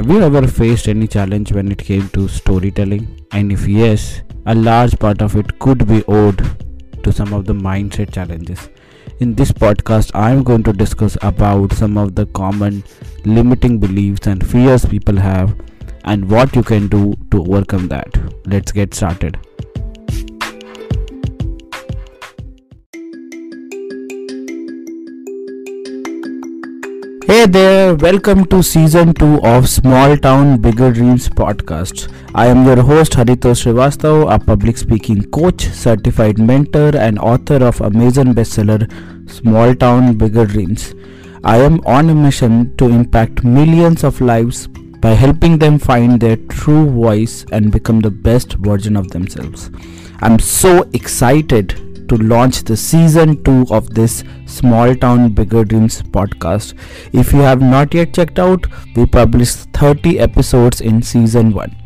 Have you ever faced any challenge when it came to storytelling? And if yes, a large part of it could be owed to some of the mindset challenges. In this podcast, I am going to discuss about some of the common limiting beliefs and fears people have and what you can do to overcome that. Let's get started. Hey there, welcome to season 2 of Small Town Bigger Dreams podcast. I am your host Haritosh Srivastav, a public speaking coach, certified mentor, and author of Amazon bestseller Small Town Bigger Dreams. I am on a mission to impact millions of lives by helping them find their true voice and become the best version of themselves. I'm so excited to launch the season 2 of this Small Town Bigger Dreams podcast. If you have not yet checked out, we published 30 episodes in season 1.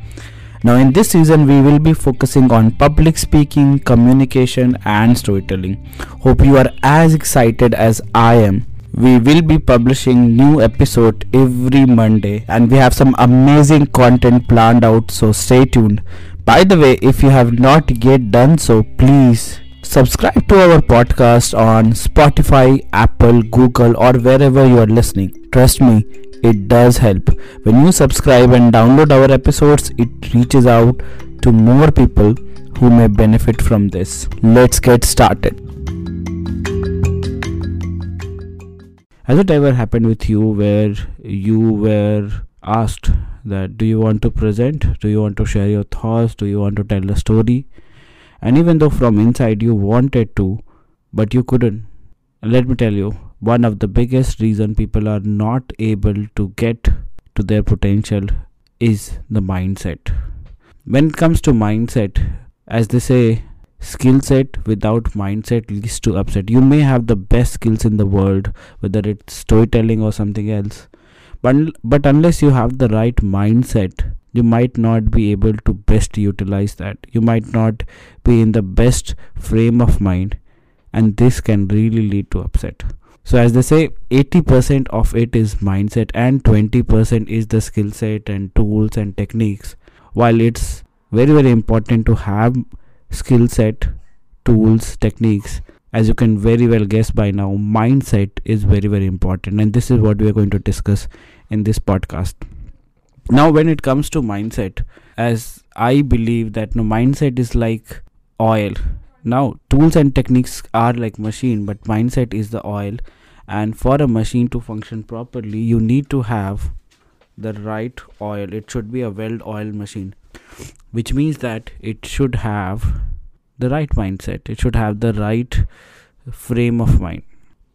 Now, in this season, we will be focusing on public speaking, communication, and storytelling. Hope you are as excited as I am we will be publishing new episode every monday and we have some amazing content planned out so stay tuned by the way if you have not yet done so please subscribe to our podcast on spotify apple google or wherever you are listening trust me it does help when you subscribe and download our episodes it reaches out to more people who may benefit from this let's get started Has it ever happened with you where you were asked that do you want to present? Do you want to share your thoughts? Do you want to tell a story? And even though from inside you wanted to, but you couldn't. Let me tell you, one of the biggest reason people are not able to get to their potential is the mindset. When it comes to mindset, as they say, skill set without mindset leads to upset you may have the best skills in the world whether it's storytelling or something else but but unless you have the right mindset you might not be able to best utilize that you might not be in the best frame of mind and this can really lead to upset so as they say 80% of it is mindset and 20% is the skill set and tools and techniques while it's very very important to have skill set, tools, techniques. As you can very well guess by now, mindset is very, very important, and this is what we are going to discuss in this podcast. Now, when it comes to mindset, as I believe that no mindset is like oil. Now, tools and techniques are like machine, but mindset is the oil. And for a machine to function properly, you need to have the right oil. It should be a well-oiled machine which means that it should have the right mindset it should have the right frame of mind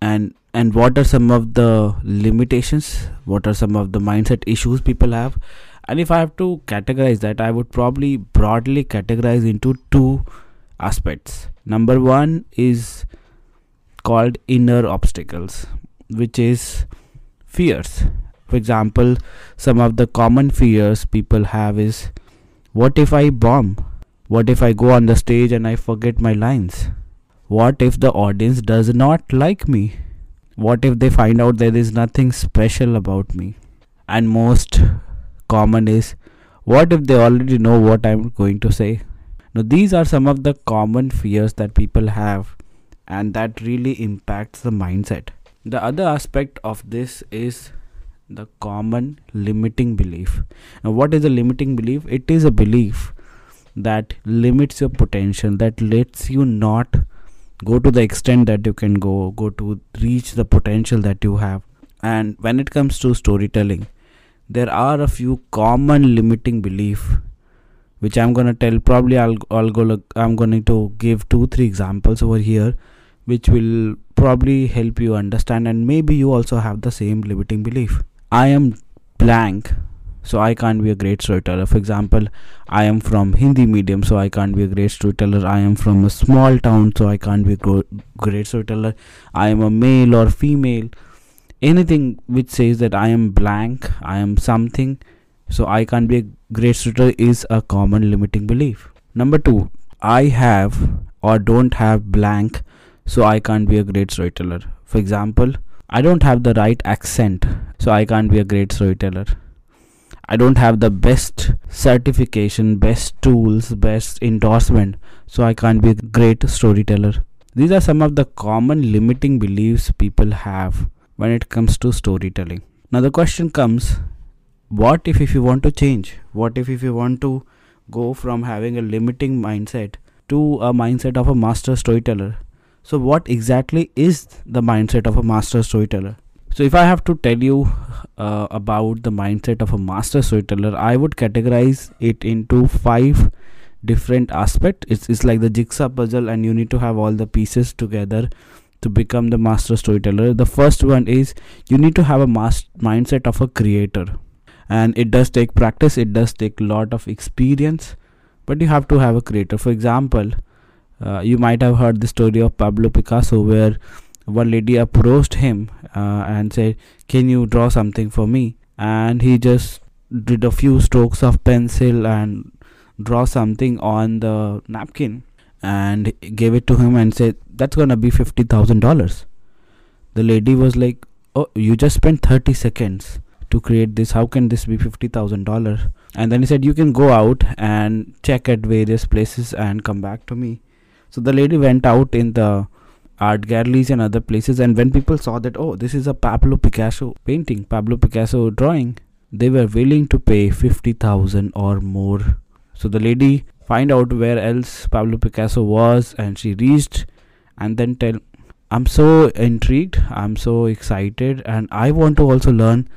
and and what are some of the limitations what are some of the mindset issues people have and if i have to categorize that i would probably broadly categorize into two aspects number 1 is called inner obstacles which is fears for example some of the common fears people have is what if I bomb? What if I go on the stage and I forget my lines? What if the audience does not like me? What if they find out there is nothing special about me? And most common is what if they already know what I'm going to say? Now, these are some of the common fears that people have, and that really impacts the mindset. The other aspect of this is the common limiting belief. Now, what is a limiting belief? It is a belief that limits your potential, that lets you not go to the extent that you can go, go to reach the potential that you have. And when it comes to storytelling, there are a few common limiting belief which I'm gonna tell. Probably I'll I'll go. I'm going to give two three examples over here, which will probably help you understand, and maybe you also have the same limiting belief. I am blank so I can't be a great storyteller. For example, I am from Hindi medium, so I can't be a great storyteller. I am from a small town, so I can't be a great storyteller. I am a male or female. Anything which says that I am blank, I am something, so I can't be a great storyteller is a common limiting belief. Number two, I have or don't have blank, so I can't be a great storyteller. For example, I don't have the right accent, so I can't be a great storyteller. I don't have the best certification, best tools, best endorsement, so I can't be a great storyteller. These are some of the common limiting beliefs people have when it comes to storytelling. Now the question comes what if if you want to change? What if if you want to go from having a limiting mindset to a mindset of a master storyteller? So what exactly is the mindset of a master storyteller? So if I have to tell you uh, about the mindset of a master storyteller, I would categorize it into five different aspects. It's, it's like the jigsaw puzzle, and you need to have all the pieces together to become the master storyteller. The first one is you need to have a mass mindset of a creator, and it does take practice. It does take a lot of experience, but you have to have a creator. For example, uh, you might have heard the story of Pablo Picasso, where one lady approached him uh, and said, "Can you draw something for me?" And he just did a few strokes of pencil and draw something on the napkin and gave it to him and said, "That's gonna be fifty thousand dollars." The lady was like, "Oh, you just spent thirty seconds." to create this how can this be $50000 and then he said you can go out and check at various places and come back to me so the lady went out in the art galleries and other places and when people saw that oh this is a pablo picasso painting pablo picasso drawing they were willing to pay 50000 or more. So the lady find out where else pablo picasso was and she reached and then tell i'm so intrigued i'm so excited and i want to also learn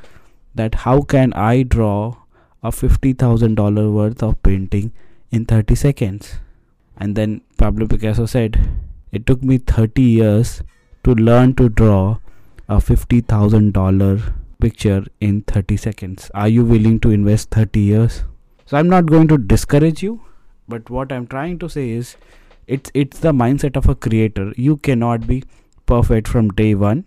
that how can i draw a $50000 worth of painting in 30 seconds. And then pablo picasso said it took me 30 years to learn to draw a $50,000 picture in 30 seconds. Are you willing to invest 30 years? So I'm not going to discourage you, but what I'm trying to say is it's it's the mindset of a creator. You cannot be perfect from day 1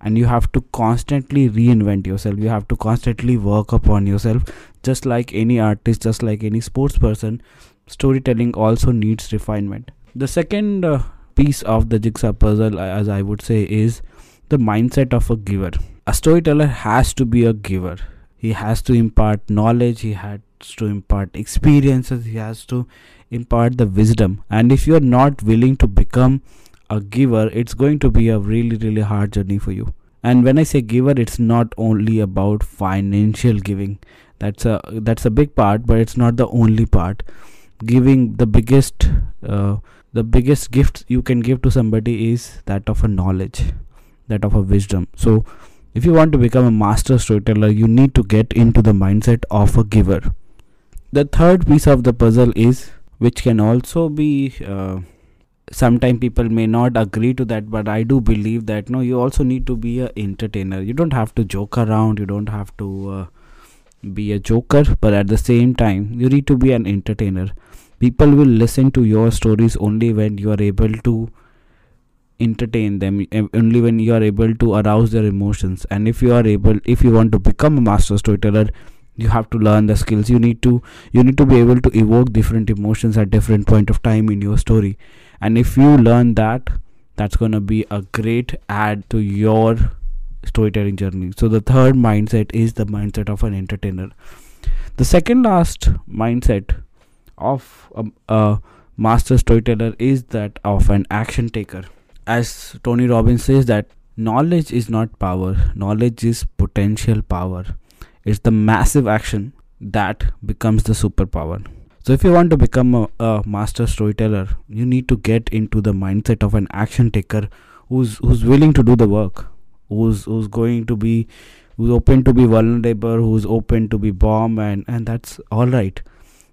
and you have to constantly reinvent yourself. You have to constantly work upon yourself just like any artist, just like any sports person. Storytelling also needs refinement. The second uh, piece of the jigsaw puzzle, as I would say, is the mindset of a giver. A storyteller has to be a giver. He has to impart knowledge, he has to impart experiences, he has to impart the wisdom. And if you're not willing to become a giver, it's going to be a really, really hard journey for you. And when I say giver, it's not only about financial giving. That's a that's a big part, but it's not the only part. Giving the biggest uh, the biggest gift you can give to somebody is that of a knowledge that of a wisdom. So if you want to become a master storyteller you need to get into the mindset of a giver. The third piece of the puzzle is which can also be uh, sometimes people may not agree to that but i do believe that no you also need to be a entertainer. You don't have to joke around. You don't have to uh, be a joker but at the same time you need to be an entertainer people will listen to your stories only when you are able to entertain them eh, only when you are able to arouse their emotions. And if you are able if you want to become a master storyteller you have to learn the skills. You need to you need to be able to evoke different emotions at different point of time in your story. And if you learn that that's going to be a great add to your storytelling journey. So the third mindset is the mindset of an entertainer. The second last mindset of a, a master storyteller is that of an action taker. As tony robbins says that knowledge is not power knowledge is potential power. It's the massive action that becomes the superpower. So if you want to become a, a, master storyteller you need to get into the mindset of an action taker who's who's willing to do the work who's who's going to be who's open to be vulnerable who's open to be bomb and and that's all right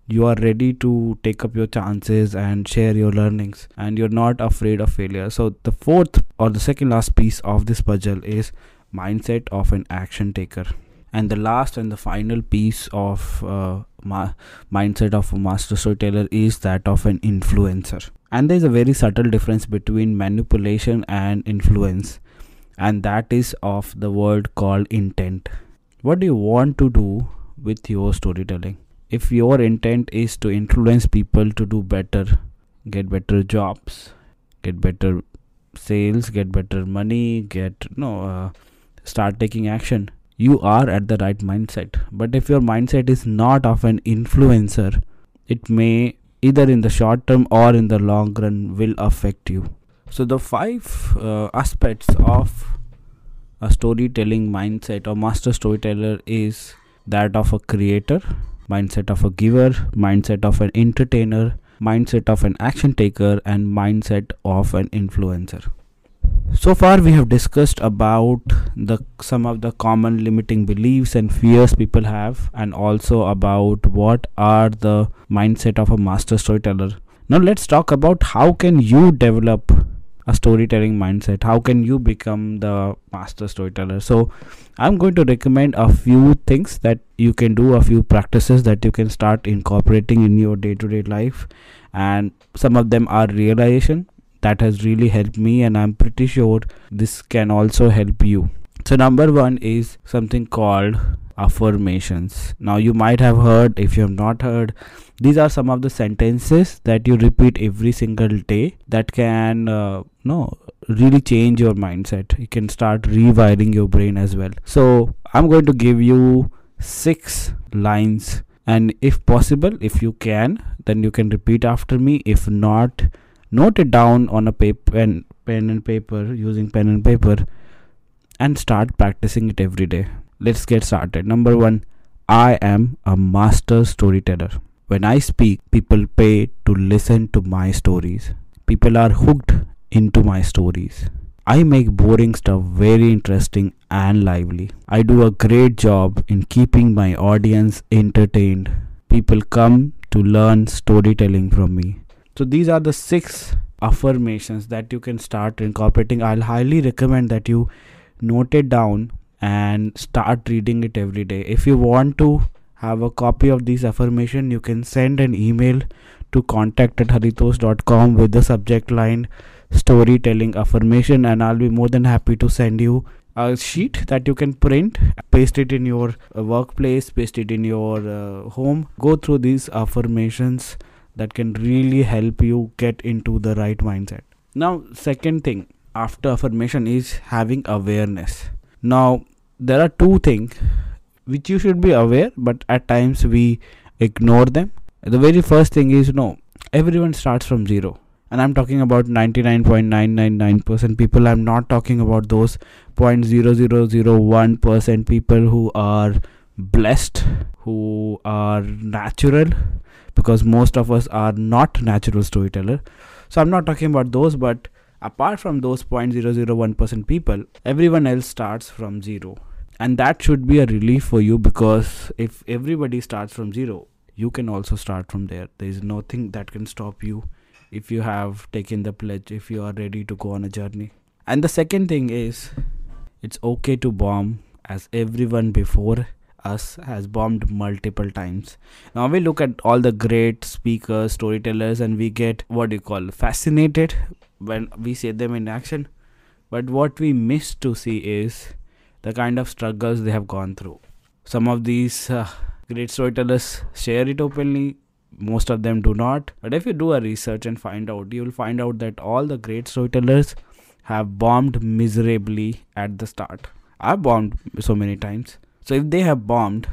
you are ready to take up your chances and share your learnings and you're not afraid of failure. So the fourth or the second last piece of this puzzle is mindset of an action taker. And the last and the final piece of uh, ma- mindset of a master storyteller is that of an influencer. And there's a very subtle difference between manipulation and influence. And that is of the word called intent. What do you want to do with your storytelling if your intent is to influence people to do better get better jobs get better sales get better money get no uh, start taking action you are at the right mindset. But if your mindset is not of an influencer, it may either in the short term or in the long run will affect you. So the five uh, aspects of a storytelling mindset or master storyteller is that of a creator, mindset of a giver, mindset of an entertainer, mindset of an action taker and mindset of an influencer. So far we have discussed about the some of the common limiting beliefs and fears people have and also about what are the mindset of a master storyteller. Now let's talk about how can you develop a storytelling mindset. How can you become the master storyteller? So i'm going to recommend a few things that you can do a few practices that you can start incorporating in your day-to-day life. And some of them are realization. That has really helped me and i'm pretty sure this can also help you. So number one is something called affirmations. Now you might have heard if you have not heard these are some of the sentences that you repeat every single day that can uh, no really change your mindset. You can start rewiring your brain as well. So i'm going to give you six lines. And if possible if you can then you can repeat after me. If not note it down on a paper pen, pen and paper using pen and paper and start practicing it every day. Let's get started. Number 1 i am a master storyteller. When i speak people pay to listen to my stories. People are hooked into my stories I make boring stuff very interesting and lively. I do a great job in keeping my audience entertained. People come to learn storytelling from me. So these are the six affirmations that you can start incorporating. I'll highly recommend that you note it down and start reading it every day. If you want to have a copy of these affirmation, you can send an email to contact at haritosh.com with the subject line storytelling affirmation and I'll be more than happy to send you a sheet that you can print paste it in your uh, workplace paste it in your uh, home go through these affirmations that can really help you get into the right mindset. Now, second thing after affirmation is having awareness. Now, there are two things which you should be aware, but at times we ignore them. The very first thing is no, everyone starts from zero. And I'm talking about 99.999% people. I'm not talking about those 0.0001% people who are blessed, who are natural, because most of us are not natural storyteller. So i'm not talking about those but apart from those 0.001% people everyone else starts from zero. And that should be a relief for you because if everybody starts from zero you can also start from there. There is nothing that can stop you if you have taken the pledge if you are ready to go on a journey and the second thing is it's okay to bomb as everyone before us has bombed multiple times. Now we look at all the great speakers, storytellers, and we get what you call fascinated when we see them in action. But what we miss to see is the kind of struggles they have gone through. Some of these uh, great storytellers share it openly, most of them do not. But if you do a research and find out, you will find out that all the great storytellers have bombed miserably at the start. I've bombed so many times so if they have bombed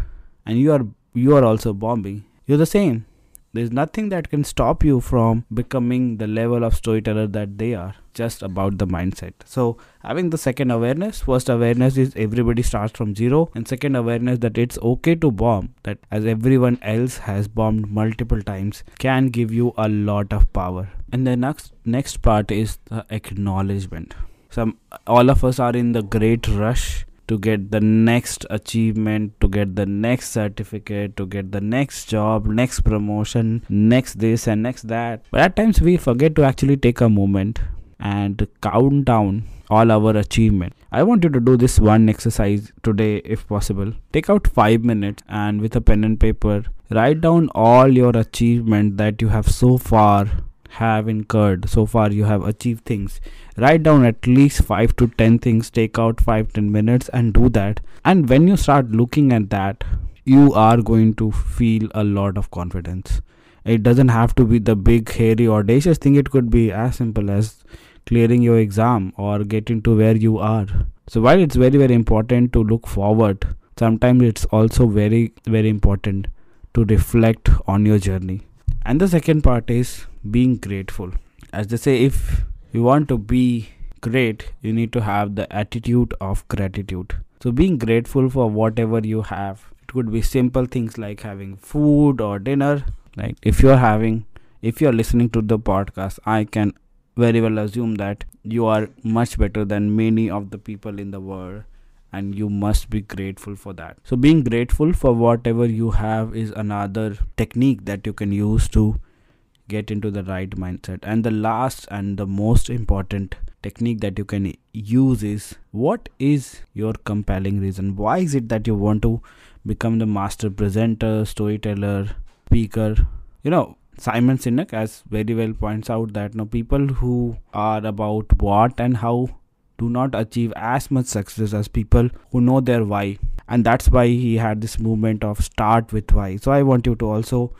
and you are you are also bombing, you're the same. There's nothing that can stop you from becoming the level of storyteller that they are. Just about the mindset. So having the second awareness, first awareness is everybody starts from zero, and second awareness that it's okay to bomb, that as everyone else has bombed multiple times, can give you a lot of power. And the next next part is the acknowledgement. Some all of us are in the great rush to get the next achievement to get the next certificate to get the next job next promotion next this and next that but at times we forget to actually take a moment and count down all our achievement. I want you to do this one exercise today if possible. Take out 5 minutes and with a pen and paper write down all your achievement that you have so far have incurred so far you have achieved things. Write down at least 5 to 10 things. Take out 5 10 minutes and do that. And when you start looking at that you are going to feel a lot of confidence. It doesn't have to be the big hairy audacious thing. It could be as simple as clearing your exam or getting to where you are. So while it's very very important to look forward sometimes it's also very very important to reflect on your journey. And the second part is being grateful. As they say if you want to be great you need to have the attitude of gratitude. So being grateful for whatever you have. It could be simple things like having food or dinner. Like if you're having if you're listening to the podcast i can very well assume that you are much better than many of the people in the world and you must be grateful for that. So being grateful for whatever you have is another technique that you can use to get into the right mindset. And the last and the most important technique that you can use is what is your compelling reason? Why is it that you want to become the master presenter storyteller speaker? You know simon sinek as very well points out that no people who are about what and how do not achieve as much success as people who know their why. And that's why he had this movement of start with why. So i want you to also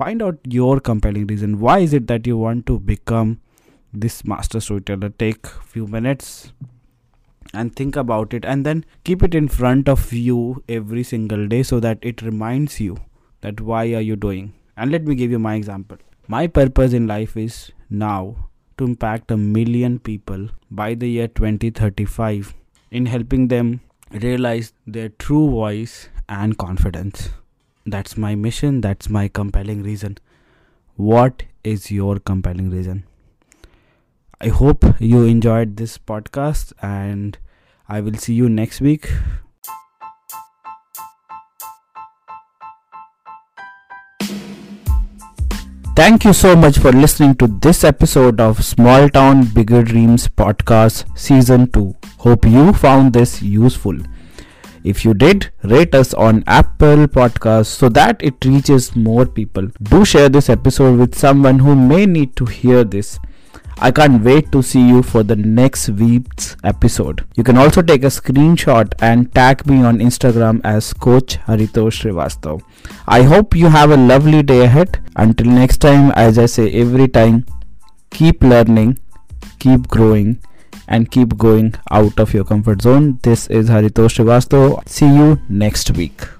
find out your compelling reason. Why is it that you want to become this master storyteller? Take few minutes and think about it and then keep it in front of you every single day so that it reminds you that why are you doing and let me give you my example. My purpose in life is now to impact a million people by the year 2035 in helping them realize their true voice and confidence. That's my mission. That's my compelling reason. What is your compelling reason? I hope you enjoyed this podcast and I will see you next week. Thank you so much for listening to this episode of Small Town Bigger Dreams podcast season 2. Hope you found this useful. If you did, rate us on Apple Podcasts so that it reaches more people. Do share this episode with someone who may need to hear this. I can't wait to see you for the next week's episode. You can also take a screenshot and tag me on Instagram as Coach Haritosh Srivastav. I hope you have a lovely day ahead. Until next time, as I say every time, keep learning, keep growing, and keep going out of your comfort zone. This is Haritosh Srivastav. See you next week.